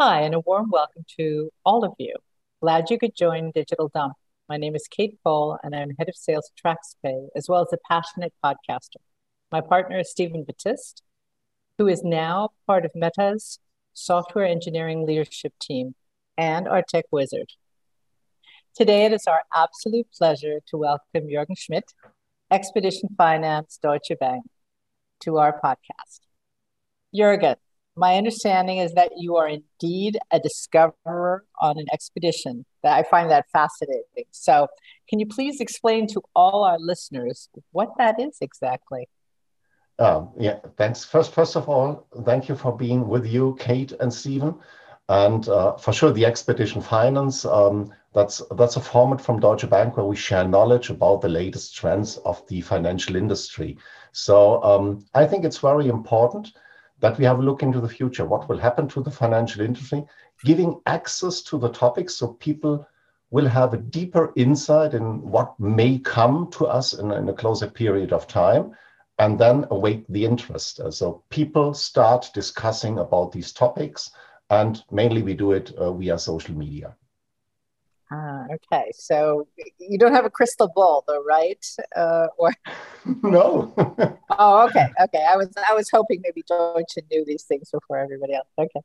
Hi, and a warm welcome to all of you. Glad you could join Digital Dump. My name is Kate Cole, and I'm head of sales at TraxPay, as well as a passionate podcaster. My partner is Stephen Batiste, who is now part of Meta's software engineering leadership team and our tech wizard. Today, it is our absolute pleasure to welcome Jürgen Schmidt, Expedition Finance Deutsche Bank, to our podcast. Jürgen, my understanding is that you are indeed a discoverer on an expedition. That I find that fascinating. So, can you please explain to all our listeners what that is exactly? Um, yeah, thanks. First, first of all, thank you for being with you, Kate and Stephen, and uh, for sure the Expedition Finance. Um, that's that's a format from Deutsche Bank where we share knowledge about the latest trends of the financial industry. So um, I think it's very important that we have a look into the future. What will happen to the financial industry? Giving access to the topics so people will have a deeper insight in what may come to us in, in a closer period of time and then awake the interest. Uh, so people start discussing about these topics and mainly we do it uh, via social media. Ah, okay. So you don't have a crystal ball, though, right? Uh, or no. oh, okay. Okay. I was I was hoping maybe Deutsche knew these things before everybody else. Okay.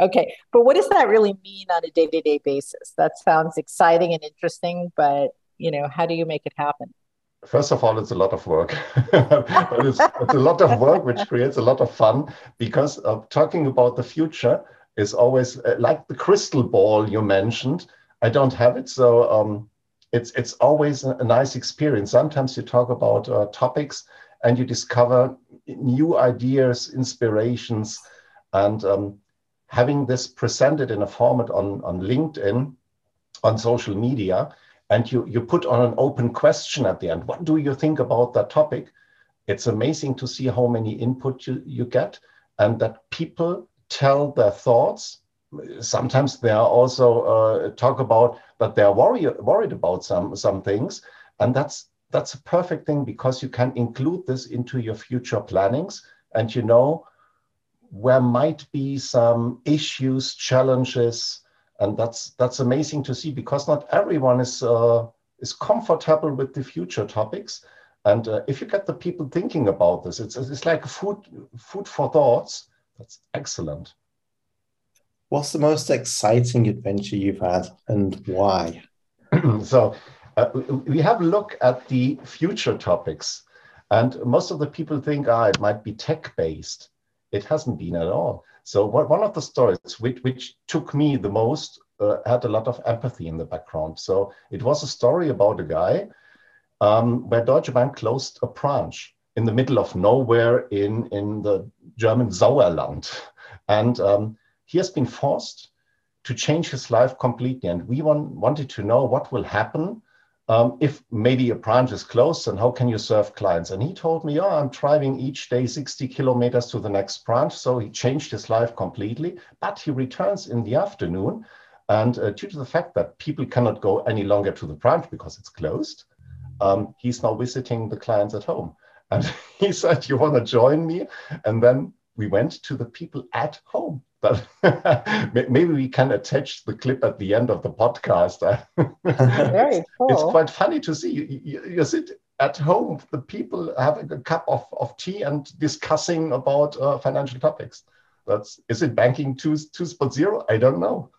Okay. But what does that really mean on a day to day basis? That sounds exciting and interesting, but you know, how do you make it happen? First of all, it's a lot of work. it's, it's, a lot of work, which creates a lot of fun because uh, talking about the future is always uh, like the crystal ball you mentioned I don't have it, so um, it's it's always a, nice experience. Sometimes you talk about uh, topics and you discover new ideas, inspirations, and um, having this presented in a format on on LinkedIn, on social media, and you you put on an open question at the end. What do you think about that topic? It's amazing to see how many input you, you get and that people tell their thoughts sometimes they are also uh, talk about that they are worried worried about some some things, and that's that's a perfect thing because you can include this into your future plannings, and you know where might be some issues, challenges, and that's that's amazing to see because not everyone is uh, is comfortable with the future topics. And uh, if you get the people thinking about this, it's, it's like food food for thoughts. That's excellent. What's the most exciting adventure you've had and why? so, uh, we have a look at the future topics, and most of the people think, ah, it might be tech based. It hasn't been at all. So, what, one of the stories which, which took me the most uh, had a lot of empathy in the background. So, it was a story about a guy um, where Deutsche Bank closed a branch in the middle of nowhere in, in the German Sauerland. And um, he has been forced to change his life completely. And we want, wanted to know what will happen um, if maybe a branch is closed and how can you serve clients. And he told me, oh, I'm driving each day 60 kilometers to the next branch. So he changed his life completely, but he returns in the afternoon. And uh, due to the fact that people cannot go any longer to the branch because it's closed, um, he's now visiting the clients at home. And he said, You want to join me? And then we went to the people at home. But maybe we can attach the clip at the end of the podcast. Very cool. It's quite funny to see. You, you, you, sit at home, the people having a cup of, of tea and discussing about uh, financial topics. That's is it banking 2, 2.0? I don't know.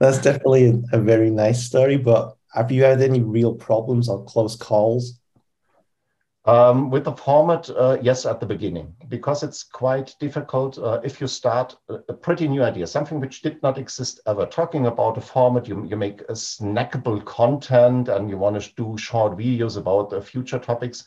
That's definitely a very nice story. But have you had any real problems or close calls um, with the format, uh, yes, at the beginning, because it's quite difficult uh, if you start a, a, pretty new idea, something which did not exist ever. Talking about a format, you, you make a snackable content and you want to do short videos about the future topics.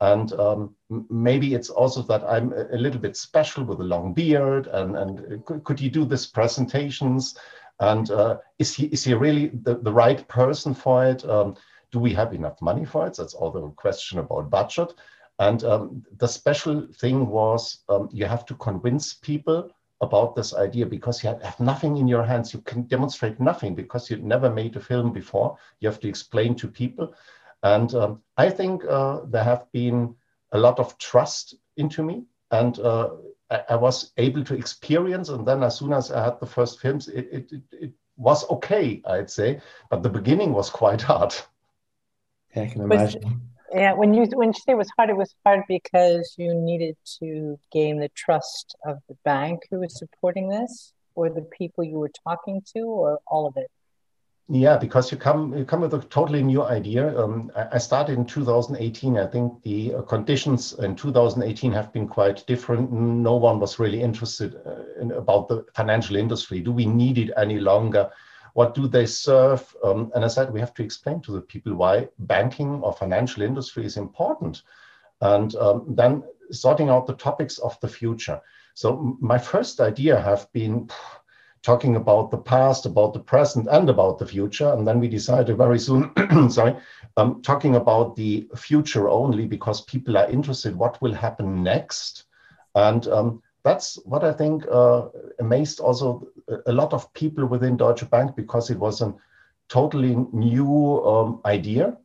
And um, maybe it's also that I'm a, little bit special with a long beard. And, and could, could you do this presentations? And uh, is he is he really the, the right person for it? Um, do we have enough money for it? That's all the question about budget. And um, the special thing was um, you have to convince people about this idea because you have nothing in your hands. You can demonstrate nothing because you never made a film before. You have to explain to people. And um, I think uh, there have been a lot of trust into me. And uh, I, I, was able to experience. And then as soon as I had the first films, it, it, it, it was okay, I'd say. But the beginning was quite hard. Yeah, I can imagine. But, yeah, when you when you say it was hard, it was hard because you needed to gain the trust of the bank who was supporting this, or the people you were talking to, or all of it. Yeah, because you come you come with a totally new idea. Um, I, started in 2018. I think the uh, conditions in 2018 have been quite different. No one was really interested uh, in, about the financial industry. Do we need it any longer? What do they serve? Um, and I said we have to explain to the people why banking or financial industry is important, and um, then sorting out the topics of the future. So my first idea have been talking about the past, about the present, and about the future. And then we decided very soon, sorry, um, talking about the future only because people are interested what will happen next. And um, that's what I think uh, amazed also a lot of people within Deutsche Bank because it was a totally new um, idea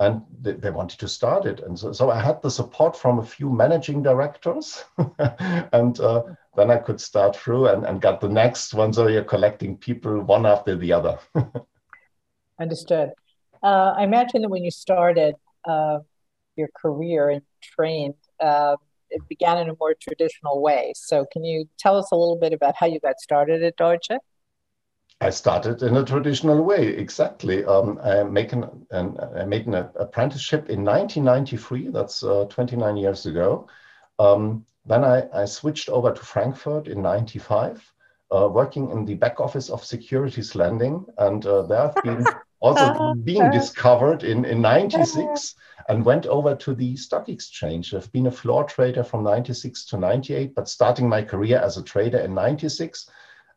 and they, they, wanted to start it. And so, so I had the support from a few managing directors, and uh, then I could start through and, and got the next one. So you're collecting people one after the other. Understood. Uh, I imagine that when you started uh, your career and trained, uh, it began in a more traditional way. So can you tell us a little bit about how you got started at Deutsche? I started in a traditional way, exactly. Um, I, make an, an, I made an apprenticeship in 1993, that's uh, 29 years ago. Um, then I, I, switched over to Frankfurt in 95, uh, working in the back office of securities lending. And uh, there I've been also being discovered in, in 96 and went over to the stock exchange. I've been a floor trader from 96 to 98, but starting my career as a trader in 96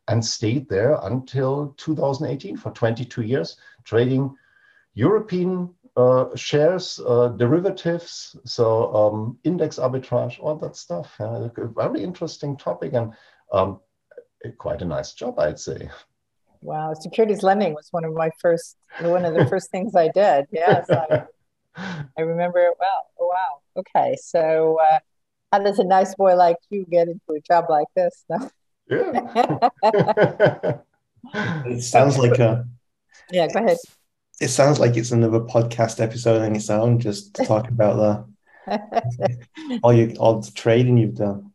and stayed there until 2018 for 22 years, trading European uh, shares, uh, derivatives, so um, index arbitrage, all that stuff. Uh, a very interesting topic and um, quite a nice job, I'd say. Wow, securities lending was one of my first, one of the first things I did. Yes, I, I remember it well. Oh, wow. Okay, so uh, how does a nice boy like you get into a job like this? No? Yeah. it sounds like a. Yeah, go ahead. It sounds like it's another podcast episode on its own, just to talk about the all you all the trading you've done.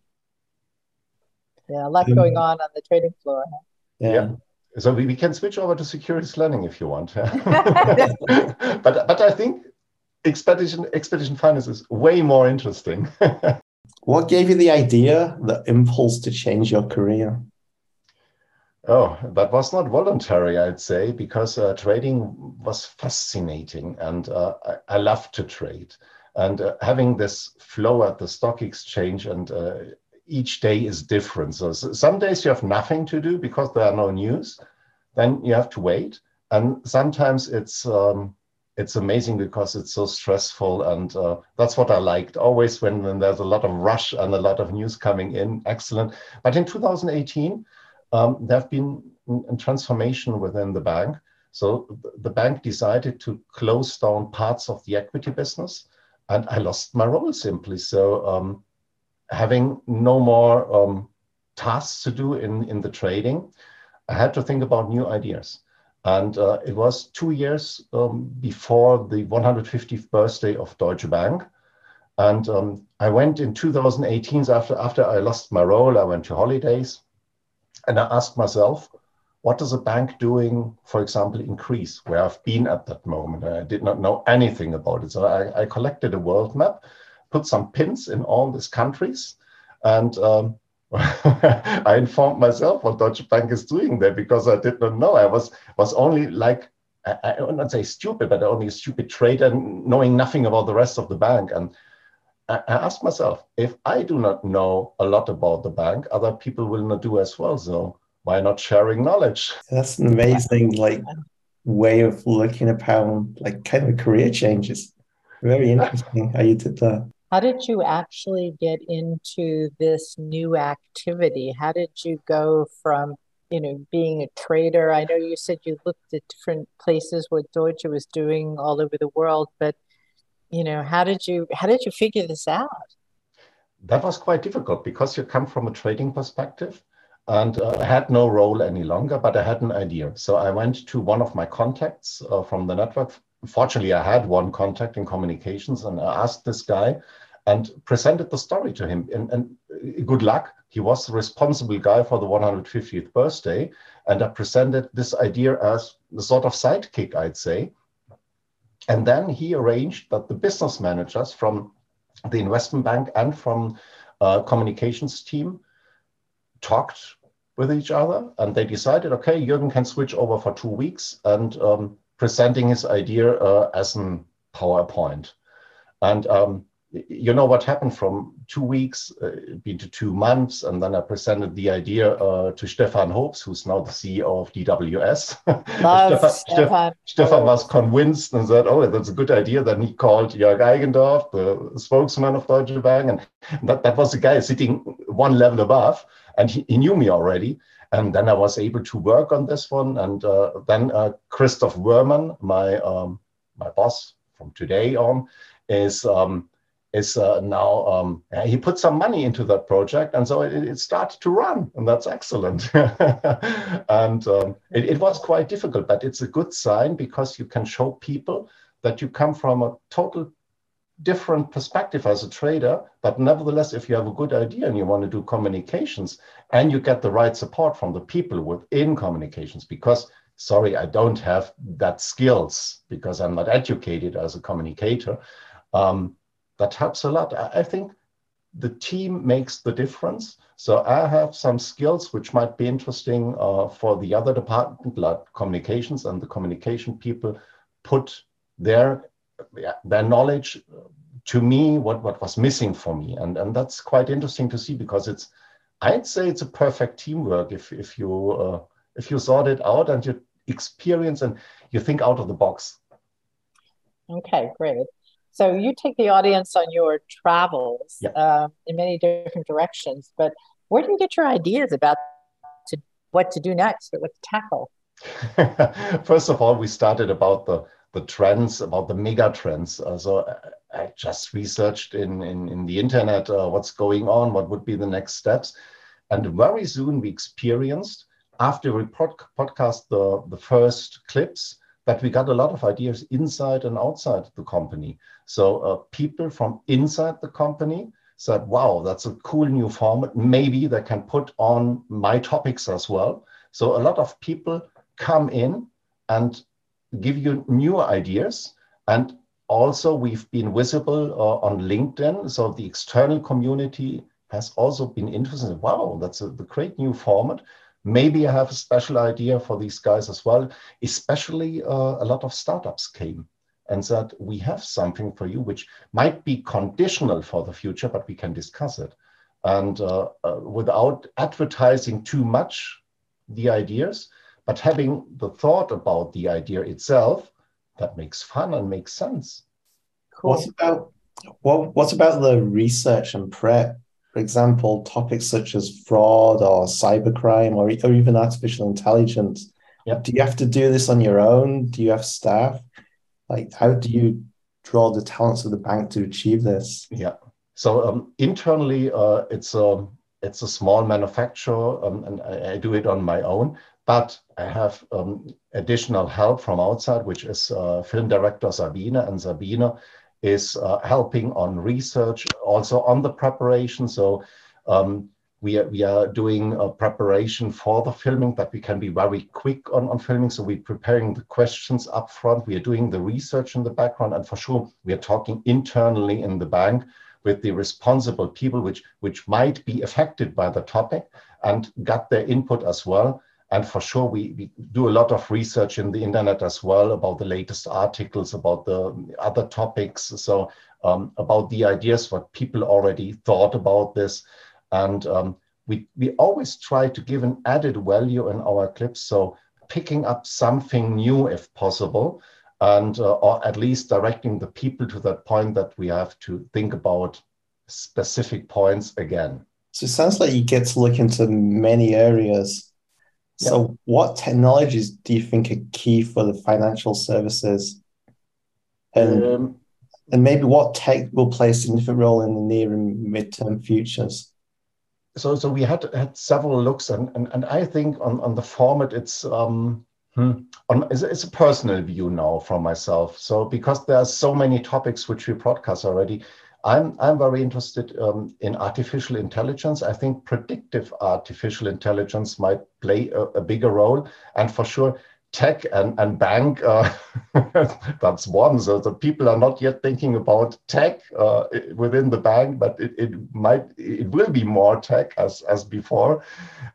Yeah, a lot um, going on on the trading floor. Huh? Yeah. yeah. So we, we can switch over to securities lending if you want. but but I think expedition expedition finance is way more interesting. What gave you the idea, the impulse to change your career? Oh, that was not voluntary, I'd say, because uh, trading was fascinating and uh, I, I love to trade. And uh, having this flow at the stock exchange and uh, each day is different. So, so some days you have nothing to do because there are no news. Then you have to wait. And sometimes it's um, it's amazing because it's so stressful and uh, that's what i liked always when, when there's a lot of rush and a lot of news coming in excellent but in 2018 um, there have been a transformation within the bank so the bank decided to close down parts of the equity business and i lost my role simply so um, having no more um, tasks to do in, in the trading i had to think about new ideas and uh, it was two years um, before the 150th birthday of Deutsche Bank. And um, I went in 2018, after, after I lost my role, I went to holidays. And I asked myself, what does a bank doing, for example, in Greece where I've been at that moment? I did not know anything about it. So I, I collected a world map, put some pins in all these countries, and um, I informed myself what Deutsche Bank is doing there because I did not know. I was was only like I, I would not say stupid, but only a stupid trader knowing nothing about the rest of the bank. And I, I asked myself, if I do not know a lot about the bank, other people will not do as well. So why not sharing knowledge? That's an amazing like way of looking upon like kind of career changes. Very interesting how you did that. How did you actually get into this new activity? How did you go from, you know, being a trader? I know you said you looked at different places what Deutsche was doing all over the world, but you know, how did you how did you figure this out? that was quite difficult because you come from a trading perspective and uh, I had no role any longer, but I had an idea. So I went to one of my contacts uh, from the network. Fortunately, I had one contact in communications and I asked this guy and presented the story to him. And, and good luck, he was the responsible guy for the 150th birthday. And I presented this idea as the sort of sidekick, I'd say. And then he arranged that the business managers from the investment bank and from uh, communications team talked with each other and they decided okay jürgen can switch over for two weeks and um, presenting his idea uh, as a powerpoint. And um, you know what happened from two weeks uh, into two months and then i presented the idea uh, to stefan hoops who's now the ceo of dws stefan, stefan, stefan was convinced and said oh that's a good idea. Then he called jörg eigendorf the spokesman of deutsche bank and that, that was the guy sitting one level above and he, he knew me already and then i was able to work on this one. And uh, then uh, christoph woermann my um, my boss from today on is um, is uh, now um, he put some money into that project. And so it, it started to run. And that's excellent. And um, it, it, was quite difficult. But it's a good sign because you can show people that you come from a total different perspective as a trader but nevertheless if you have a good idea and you want to do communications and you get the right support from the people within communications because sorry i don't have that skills because i'm not educated as a communicator um, that helps a lot. I, think the team makes the difference. So I have some skills which might be interesting uh, for the other department, like communications, and the communication people put their their knowledge to me what, what was missing for me. And, and that's quite interesting to see because it's I'd say it's a perfect teamwork if if you uh, if you sort it out and you experience and you think out of the box. Okay, great. So you take the audience on your travels yeah. uh, in many different directions, but where do you get your ideas about to, what to do next, what to tackle? First of all, we started about the the trends, about the mega trends. Uh, so I just researched in in, in the internet uh, what's going on, what would be the next steps, and very soon we experienced after we pod- podcast the the first clips that we got a lot of ideas inside and outside the company. So uh, people from inside the company said, wow, that's a cool new format. Maybe they can put on my topics as well. So a lot of people come in and give you new ideas. And also we've been visible uh, on LinkedIn. So the external community has also been interested. Wow, that's a, great new format. Maybe I have a special idea for these guys as well. Especially uh, a lot of startups came and said, we have something for you which might be conditional for the future, but we can discuss it. And uh, uh, without advertising too much the ideas, but having the thought about the idea itself, that makes fun and makes sense. Cool. What about what, what about the research and prep? For example, topics such as fraud or cybercrime or, or even artificial intelligence. Yep. Do you have to do this on your own? Do you have staff? Like, how do you draw the talents of the bank to achieve this? Yeah. So um, internally, uh, it's a it's a small manufacturer, um, and I, I, do it on my own. But I have um, additional help from outside, which is uh, film director Sabine, and Sabine is uh, helping on research, also on the preparation. So um, we are, we are doing a preparation for the filming that we can be very quick on, on filming. So we're preparing the questions up front. We are doing the research in the background. And for sure, we are talking internally in the bank with the responsible people which, which might be affected by the topic and got their input as well. And for sure, we, we do a lot of research in the internet as well about the latest articles, about the other topics. So um, about the ideas, what people already thought about this. And um, we, we always try to give an added value in our clips. So picking up something new if possible, and uh, or at least directing the people to that point that we have to think about specific points again. So it sounds like you get to look into many areas so, what technologies do you think are key for the financial services? And um, and maybe what tech will play a significant role in the near and midterm futures? So, so we had had several looks, and and, and I think on, on the format, it's um, hmm, it's a personal view now from myself. So because there are so many topics which we broadcast already, I'm I'm very interested um, in artificial intelligence. I think predictive artificial intelligence might play a, a bigger role, and for sure tech and, and bank, uh, that's one. So the people are not yet thinking about tech uh, within the bank, but it, it might, it will be more tech as, as before.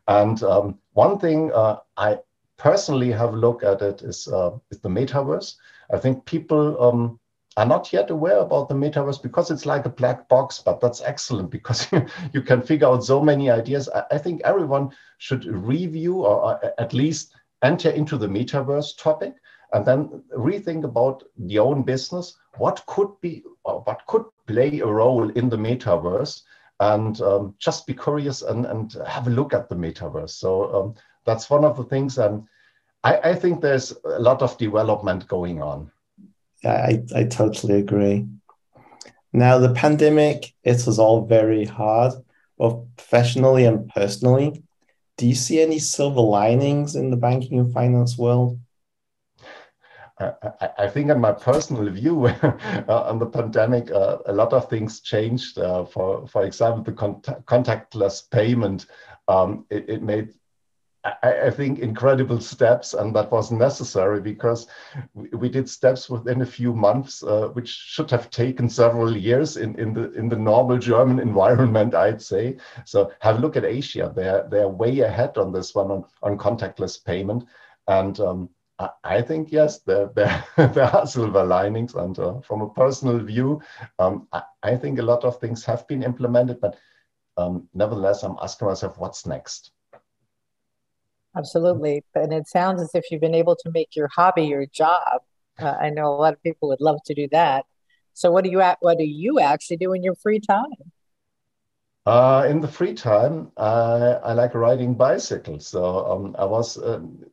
And um, one thing uh, I personally have looked at it is, uh, is the metaverse. I think people um, are not yet aware about the metaverse because it's like a black box, but that's excellent because you can figure out so many ideas. I, I think everyone should review or, or at least enter into the metaverse topic and then rethink about the own business. What could be or what could play a role in the metaverse? And um, just be curious and, and have a look at the metaverse. So um, that's one of the things. And I, I, think there's a lot of development going on I, I totally agree now the pandemic it was all very hard both professionally and personally do you see any silver linings in the banking and finance world? I, I, think, in my personal view, uh, on the pandemic, uh, a lot of things changed. Uh, for for example, the contactless payment, um, it, it, made I, I, think incredible steps, and that was necessary because we, did steps within a few months, uh, which should have taken several years in, in the in the normal German environment, I'd say. So have a look at Asia; they're they're way ahead on this one on, on contactless payment, and um, I, I think yes, there there, there are silver linings, and uh, from a personal view, um, I, I, think a lot of things have been implemented, but um, nevertheless, I'm asking myself, what's next? Absolutely. And it sounds as if you've been able to make your hobby your job. Uh, I know a lot of people would love to do that. So what do you what do you actually do in your free time? Uh, in the free time, I, I like riding bicycles. So um, I was um,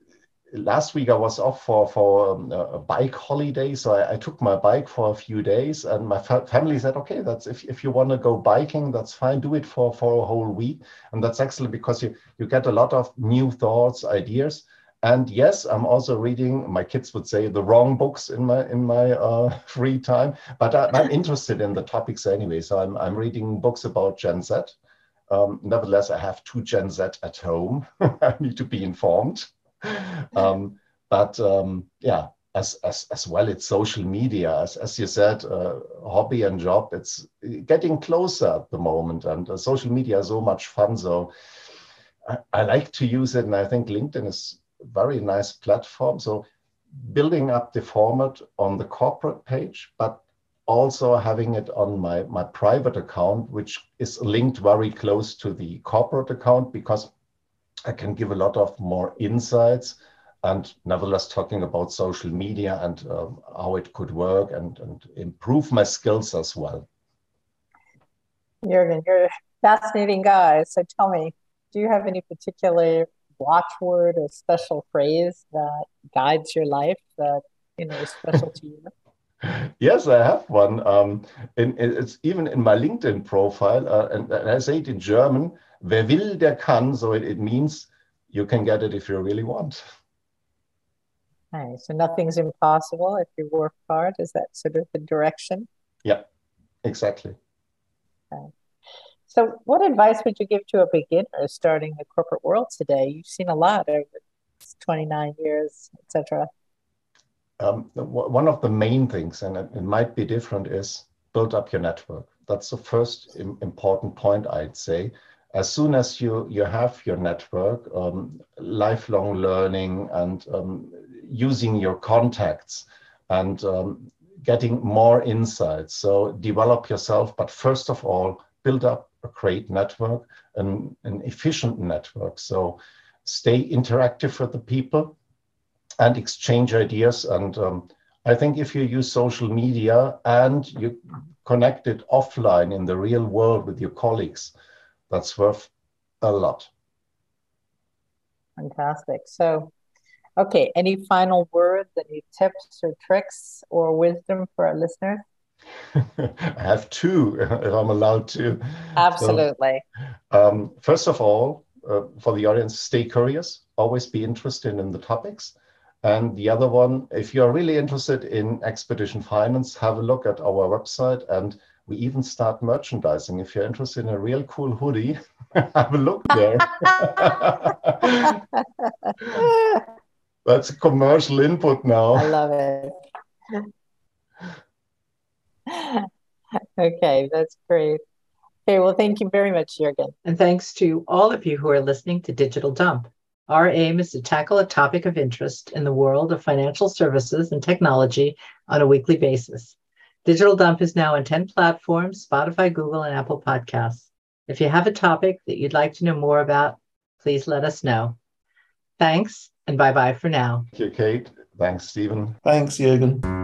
last week I was off for for um, a bike holiday, so I, I, took my bike for a few days, and my fa- family said, "Okay, that's if, if you want to go biking, that's fine. Do it for for a whole week, and that's excellent because you you get a lot of new thoughts, ideas." And yes, I'm also reading. My kids would say the wrong books in my in my uh, free time, but I, am interested in the topics anyway. So I'm I'm reading books about Gen Z. Um, nevertheless, I have two Gen Z at home. I need to be informed. um, but um, yeah, as, as, as well, it's social media. As, as you said, uh, hobby and job, it's getting closer at the moment. And uh, social media is so much fun. So I, I like to use it. And I think LinkedIn is very nice platform. So building up the format on the corporate page, but also having it on my, my private account, which is linked very close to the corporate account because I can give a lot of more insights and nevertheless talking about social media and um, how it could work and, and improve my skills as well. Jürgen, you're a fascinating guy. So tell me, do you have any particular watchword or special phrase that guides your life that you know is special to you? Yes, I have one. Um, and it's even in my LinkedIn profile, uh, and, and I say it in German wer will, der kann. So it, it means you can get it if you really want. Okay, so nothing's impossible if you work hard. Is that sort of the direction? Yeah, exactly. Okay. So, what advice would you give to a beginner starting the corporate world today? You've seen a lot over 29 years, etc. Um, one of the main things, and it, might be different, is build up your network. That's the first important point, I'd say as soon as you, you have your network, um, lifelong learning and um, using your contacts and um, getting more insights. So develop yourself, but first of all, build up a great network, an, an efficient network. So stay interactive with the people and exchange ideas. And um, I think if you use social media and you connect it offline in the real world with your colleagues, that's worth a lot. Fantastic. So, okay, any final words, any tips or tricks or wisdom for our listeners? I have two, if I'm allowed to. Absolutely. So, um, first of all, uh, for the audience, stay curious, always be interested in the topics. And the other one, if you're really interested in expedition finance, have a look at our website and we even start merchandising. If you're interested in a real cool hoodie, have a look there. That's a commercial input now. I love it. okay, that's great. Okay, well, thank you very much, Jürgen. And thanks to all of you who are listening to Digital Dump. Our aim is to tackle a topic of interest in the world of financial services and technology on a weekly basis. Digital Dump is now on 10 platforms Spotify, Google, and Apple Podcasts. If you have a topic that you'd like to know more about, please let us know. Thanks, and bye bye for now. Thank you, Kate. Thanks, Stephen. Thanks, Jürgen.